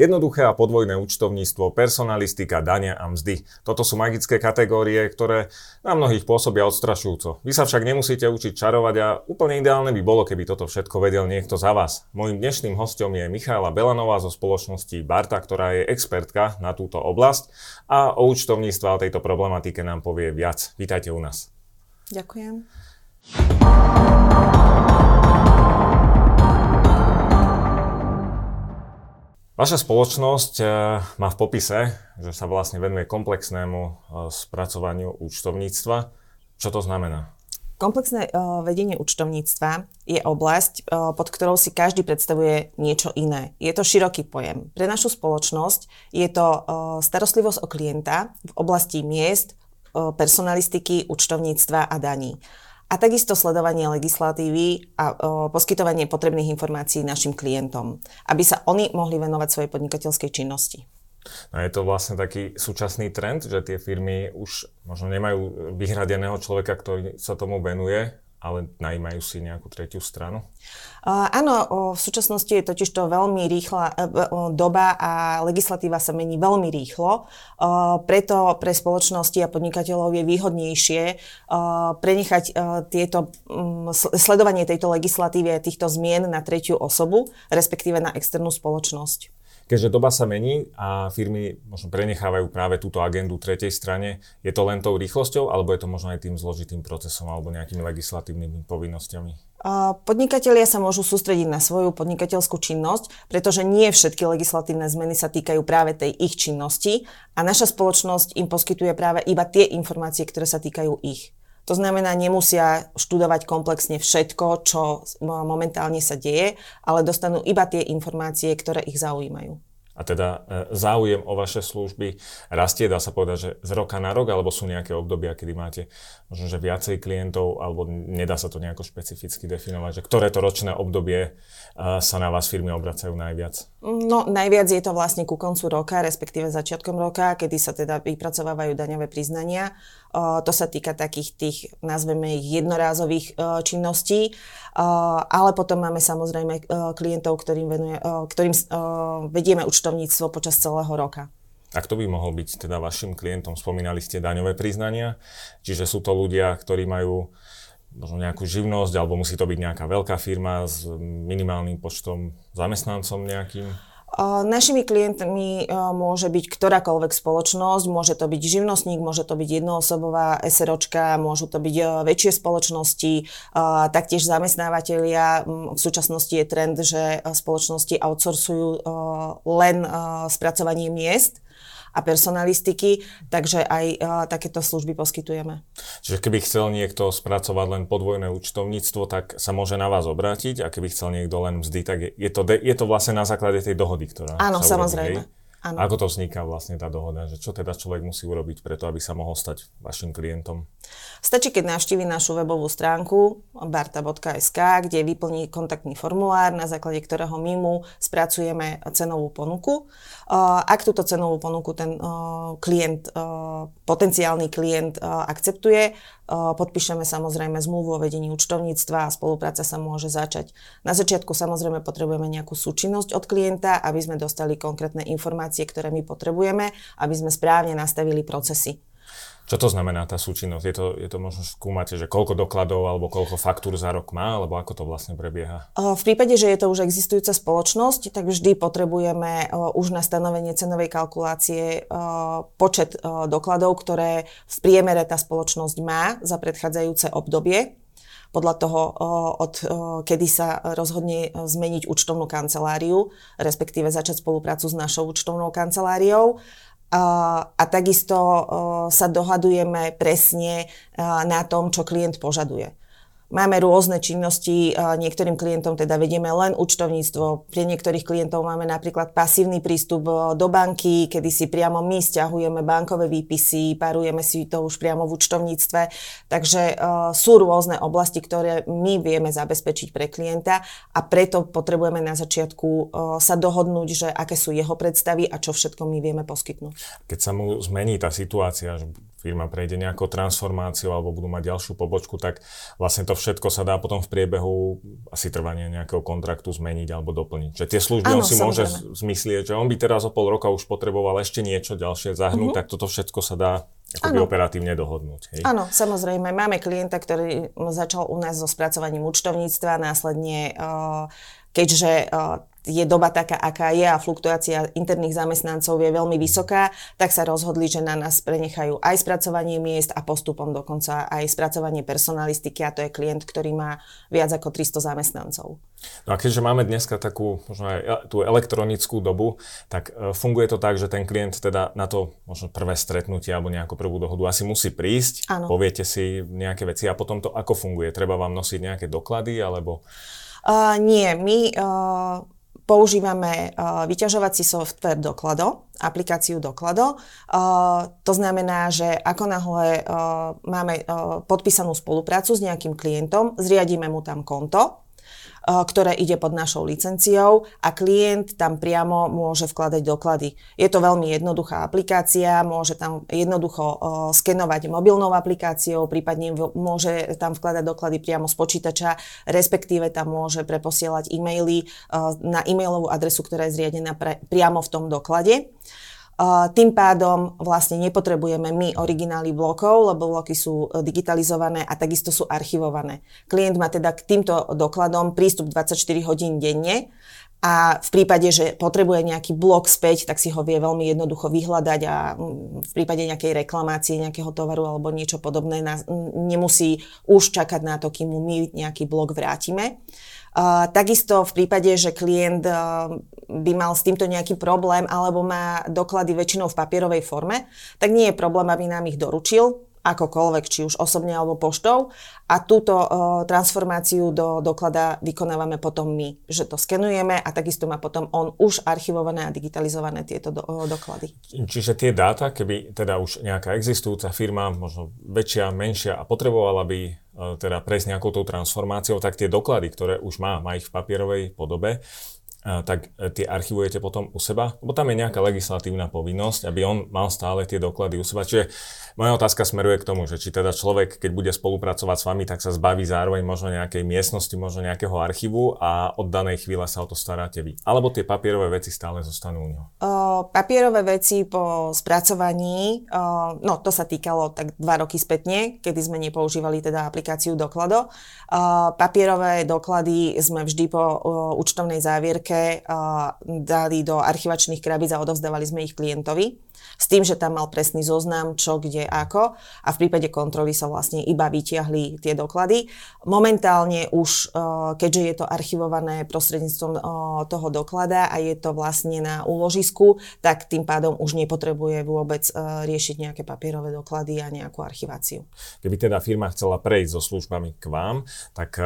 Jednoduché a podvojné účtovníctvo, personalistika, dania a mzdy. Toto sú magické kategórie, ktoré na mnohých pôsobia odstrašujúco. Vy sa však nemusíte učiť čarovať a úplne ideálne by bolo, keby toto všetko vedel niekto za vás. Mojím dnešným hostom je Michála Belanová zo spoločnosti Barta, ktorá je expertka na túto oblasť a o účtovníctve a tejto problematike nám povie viac. Vítajte u nás. Ďakujem. Vaša spoločnosť eh, má v popise, že sa vlastne venuje komplexnému eh, spracovaniu účtovníctva. Čo to znamená? Komplexné uh, vedenie účtovníctva je oblasť, pod ktorou si každý predstavuje niečo iné. Je to široký pojem. Pre našu spoločnosť je to starostlivosť o klienta v oblasti miest, personalistiky, účtovníctva a daní a takisto sledovanie legislatívy a o, poskytovanie potrebných informácií našim klientom, aby sa oni mohli venovať svojej podnikateľskej činnosti. No je to vlastne taký súčasný trend, že tie firmy už možno nemajú vyhradeného človeka, ktorý sa tomu venuje, ale najímajú si nejakú tretiu stranu? Uh, áno, v súčasnosti je totiž to veľmi rýchla e, doba a legislatíva sa mení veľmi rýchlo. Uh, preto pre spoločnosti a podnikateľov je výhodnejšie uh, prenechať tieto, um, sledovanie tejto legislatívy a týchto zmien na tretiu osobu, respektíve na externú spoločnosť. Keďže doba sa mení a firmy možno prenechávajú práve túto agendu tretej strane, je to len tou rýchlosťou, alebo je to možno aj tým zložitým procesom alebo nejakými legislatívnymi povinnosťami? Podnikatelia sa môžu sústrediť na svoju podnikateľskú činnosť, pretože nie všetky legislatívne zmeny sa týkajú práve tej ich činnosti a naša spoločnosť im poskytuje práve iba tie informácie, ktoré sa týkajú ich. To znamená, nemusia študovať komplexne všetko, čo momentálne sa deje, ale dostanú iba tie informácie, ktoré ich zaujímajú. A teda e, záujem o vaše služby rastie, dá sa povedať, že z roka na rok, alebo sú nejaké obdobia, kedy máte možno, že viacej klientov, alebo nedá sa to nejako špecificky definovať, že ktoré to ročné obdobie e, sa na vás firmy obracajú najviac? No, najviac je to vlastne ku koncu roka, respektíve začiatkom roka, kedy sa teda vypracovávajú daňové priznania. O, to sa týka takých tých, nazveme ich, jednorázových o, činností, o, ale potom máme samozrejme klientov, ktorým, venuje, ktorým vedieme účtovníctvo počas celého roka. A kto by mohol byť teda vašim klientom? Spomínali ste daňové priznania, čiže sú to ľudia, ktorí majú možno nejakú živnosť, alebo musí to byť nejaká veľká firma s minimálnym počtom zamestnancom nejakým? Našimi klientmi môže byť ktorákoľvek spoločnosť, môže to byť živnostník, môže to byť jednoosobová SROčka, môžu to byť väčšie spoločnosti, taktiež zamestnávateľia. V súčasnosti je trend, že spoločnosti outsourcujú len spracovanie miest a personalistiky, takže aj uh, takéto služby poskytujeme. Čiže keby chcel niekto spracovať len podvojné účtovníctvo, tak sa môže na vás obrátiť a keby chcel niekto len mzdy, tak je, je, to, de, je to vlastne na základe tej dohody, ktorá Áno, sa samozrejme. Urobí, Áno. Ako to vzniká vlastne tá dohoda? Že čo teda človek musí urobiť preto, aby sa mohol stať vašim klientom? Stačí, keď navštívi našu webovú stránku barta.sk, kde vyplní kontaktný formulár, na základe ktorého my mu spracujeme cenovú ponuku. Ak túto cenovú ponuku ten klient, potenciálny klient akceptuje, podpíšeme samozrejme zmluvu o vedení účtovníctva a spolupráca sa môže začať. Na začiatku samozrejme potrebujeme nejakú súčinnosť od klienta, aby sme dostali konkrétne informácie, ktoré my potrebujeme, aby sme správne nastavili procesy. Čo to znamená tá súčinnosť? Je to, je to možno skúmate, že koľko dokladov alebo koľko faktúr za rok má, alebo ako to vlastne prebieha? V prípade, že je to už existujúca spoločnosť, tak vždy potrebujeme už na stanovenie cenovej kalkulácie počet dokladov, ktoré v priemere tá spoločnosť má za predchádzajúce obdobie podľa toho, od kedy sa rozhodne zmeniť účtovnú kanceláriu, respektíve začať spoluprácu s našou účtovnou kanceláriou. A takisto sa dohadujeme presne na tom, čo klient požaduje. Máme rôzne činnosti, niektorým klientom teda vedieme len účtovníctvo, pre niektorých klientov máme napríklad pasívny prístup do banky, kedy si priamo my stiahujeme bankové výpisy, parujeme si to už priamo v účtovníctve. Takže sú rôzne oblasti, ktoré my vieme zabezpečiť pre klienta a preto potrebujeme na začiatku sa dohodnúť, že aké sú jeho predstavy a čo všetko my vieme poskytnúť. Keď sa mu zmení tá situácia, že firma prejde nejakou transformáciou alebo budú mať ďalšiu pobočku, tak vlastne to všetko sa dá potom v priebehu asi trvania nejakého kontraktu zmeniť alebo doplniť. Že tie služby Áno, on si samozrejme. môže zmyslieť, že on by teraz o pol roka už potreboval ešte niečo ďalšie zahrnúť, mm-hmm. tak toto všetko sa dá akoby operatívne dohodnúť. Hej? Áno, samozrejme. Máme klienta, ktorý začal u nás so spracovaním účtovníctva, následne, keďže je doba taká, aká je a fluktuácia interných zamestnancov je veľmi vysoká, tak sa rozhodli, že na nás prenechajú aj spracovanie miest a postupom dokonca aj spracovanie personalistiky a to je klient, ktorý má viac ako 300 zamestnancov. No a keďže máme dneska takú možno aj tú elektronickú dobu, tak e, funguje to tak, že ten klient teda na to možno prvé stretnutie alebo nejakú prvú dohodu asi musí prísť, ano. poviete si nejaké veci a potom to ako funguje? Treba vám nosiť nejaké doklady alebo... Uh, nie, my uh, používame uh, vyťažovací software Doklado, aplikáciu Doklado. Uh, to znamená, že ako náhle uh, máme podpísanú spoluprácu s nejakým klientom, zriadíme mu tam konto, Eh, ktoré ide pod našou licenciou a klient tam priamo môže vkladať doklady. Je to veľmi jednoduchá aplikácia, môže tam jednoducho eh, skenovať mobilnou aplikáciou, prípadne môže tam vkladať doklady priamo z počítača, respektíve tam môže preposielať e-maily eh, na e-mailovú adresu, ktorá je zriadená priamo v tom doklade. Tým pádom vlastne nepotrebujeme my originály blokov, lebo bloky sú e, digitalizované a takisto sú archivované. Klient má teda k týmto dokladom prístup 24 hodín denne a v prípade, že potrebuje nejaký blok späť, tak si ho vie veľmi jednoducho vyhľadať a mm, v prípade nejakej reklamácie, nejakého tovaru alebo niečo podobné nemusí už čakať na to, kým mu my nejaký blok vrátime. Takisto v prípade, že klient by mal s týmto nejaký problém alebo má doklady väčšinou v papierovej forme, tak nie je problém, aby nám ich doručil akokoľvek, či už osobne alebo poštou. A túto uh, transformáciu do doklada vykonávame potom my, že to skenujeme a takisto má potom on už archivované a digitalizované tieto do, uh, doklady. Čiže tie dáta, keby teda už nejaká existujúca firma, možno väčšia, menšia a potrebovala by teda prejsť nejakou tou transformáciou, tak tie doklady, ktoré už má, má ich v papierovej podobe, tak e, tie archivujete potom u seba? Lebo tam je nejaká legislatívna povinnosť, aby on mal stále tie doklady u seba. Čiže moja otázka smeruje k tomu, že či teda človek, keď bude spolupracovať s vami, tak sa zbaví zároveň možno nejakej miestnosti, možno nejakého archívu a od danej chvíle sa o to staráte vy. Alebo tie papierové veci stále zostanú u neho? Uh, papierové veci po spracovaní, uh, no to sa týkalo tak dva roky spätne, kedy sme nepoužívali teda aplikáciu Doklado. Uh, papierové doklady sme vždy po uh, účtovnej závierke zbierke dali do archivačných krabíc a odovzdávali sme ich klientovi s tým, že tam mal presný zoznam, čo, kde, ako a v prípade kontroly sa vlastne iba vytiahli tie doklady. Momentálne už, e, keďže je to archivované prostredníctvom e, toho doklada a je to vlastne na úložisku, tak tým pádom už nepotrebuje vôbec e, riešiť nejaké papierové doklady a nejakú archiváciu. Keby teda firma chcela prejsť so službami k vám, tak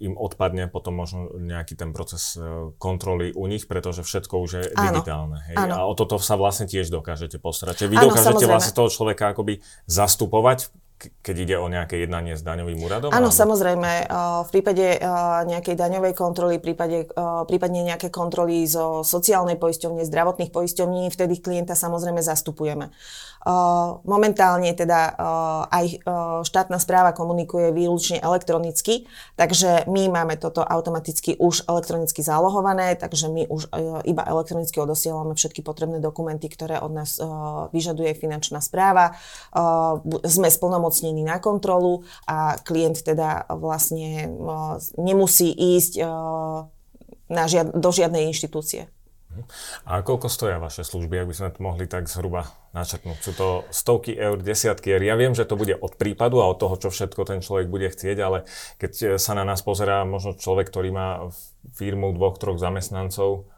im odpadne potom možno nejaký ten proces kontroly u nich, pretože všetko už je Áno. digitálne. Hej? Áno. A o toto sa vlastne tiež dokážete postarať. Čiže vy Áno, dokážete samozrejme. vlastne toho človeka akoby zastupovať keď ide o nejaké jednanie s daňovým úradom? Áno, alebo? samozrejme. V prípade nejakej daňovej kontroly, prípade, prípadne nejaké kontroly zo sociálnej poisťovne, zdravotných poisťovní, vtedy klienta samozrejme zastupujeme. Momentálne teda aj štátna správa komunikuje výlučne elektronicky, takže my máme toto automaticky už elektronicky zálohované, takže my už iba elektronicky odosielame všetky potrebné dokumenty, ktoré od nás vyžaduje finančná správa. Sme splnomocnení na kontrolu a klient teda vlastne nemusí ísť na žiad- do žiadnej inštitúcie. A koľko stoja vaše služby, ak by sme to mohli tak zhruba načrtnúť? Sú to stovky eur, desiatky eur. Ja viem, že to bude od prípadu a od toho, čo všetko ten človek bude chcieť, ale keď sa na nás pozerá možno človek, ktorý má firmu dvoch, troch zamestnancov,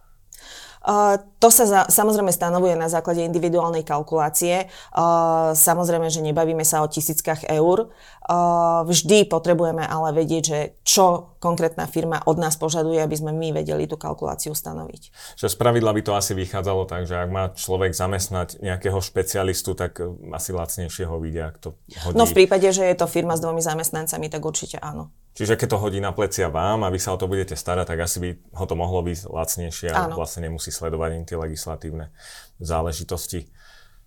to sa za, samozrejme stanovuje na základe individuálnej kalkulácie. Samozrejme, že nebavíme sa o tisíckach eur. Vždy potrebujeme ale vedieť, že čo konkrétna firma od nás požaduje, aby sme my vedeli tú kalkuláciu stanoviť. Že z pravidla by to asi vychádzalo tak, že ak má človek zamestnať nejakého špecialistu, tak e, asi lacnejšie ho vidia, ak to hodí. No v prípade, že je to firma s dvomi zamestnancami, tak určite áno. Čiže keď to hodí na plecia vám a vy sa o to budete starať, tak asi by ho to mohlo byť lacnejšie a Áno. vlastne nemusí sledovať im tie legislatívne záležitosti.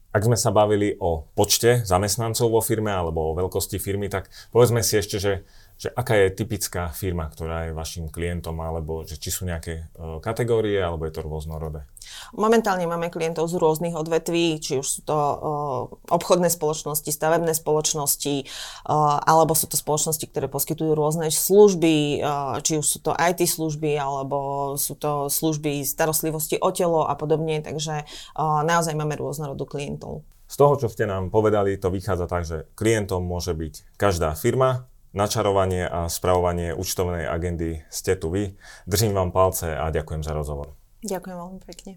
Ak sme sa bavili o počte zamestnancov vo firme alebo o veľkosti firmy, tak povedzme si ešte, že že aká je typická firma, ktorá je vašim klientom, alebo že či sú nejaké uh, kategórie, alebo je to rôznorodé? Momentálne máme klientov z rôznych odvetví, či už sú to uh, obchodné spoločnosti, stavebné spoločnosti, uh, alebo sú to spoločnosti, ktoré poskytujú rôzne služby, či už sú to IT služby, alebo sú to služby starostlivosti o telo a podobne, takže naozaj máme rôznorodú klientov. Z toho, čo ste nám povedali, to vychádza tak, že klientom môže byť každá firma, načarovanie a spravovanie účtovnej agendy ste tu vy. Držím vám palce a ďakujem za rozhovor. Ďakujem veľmi pekne.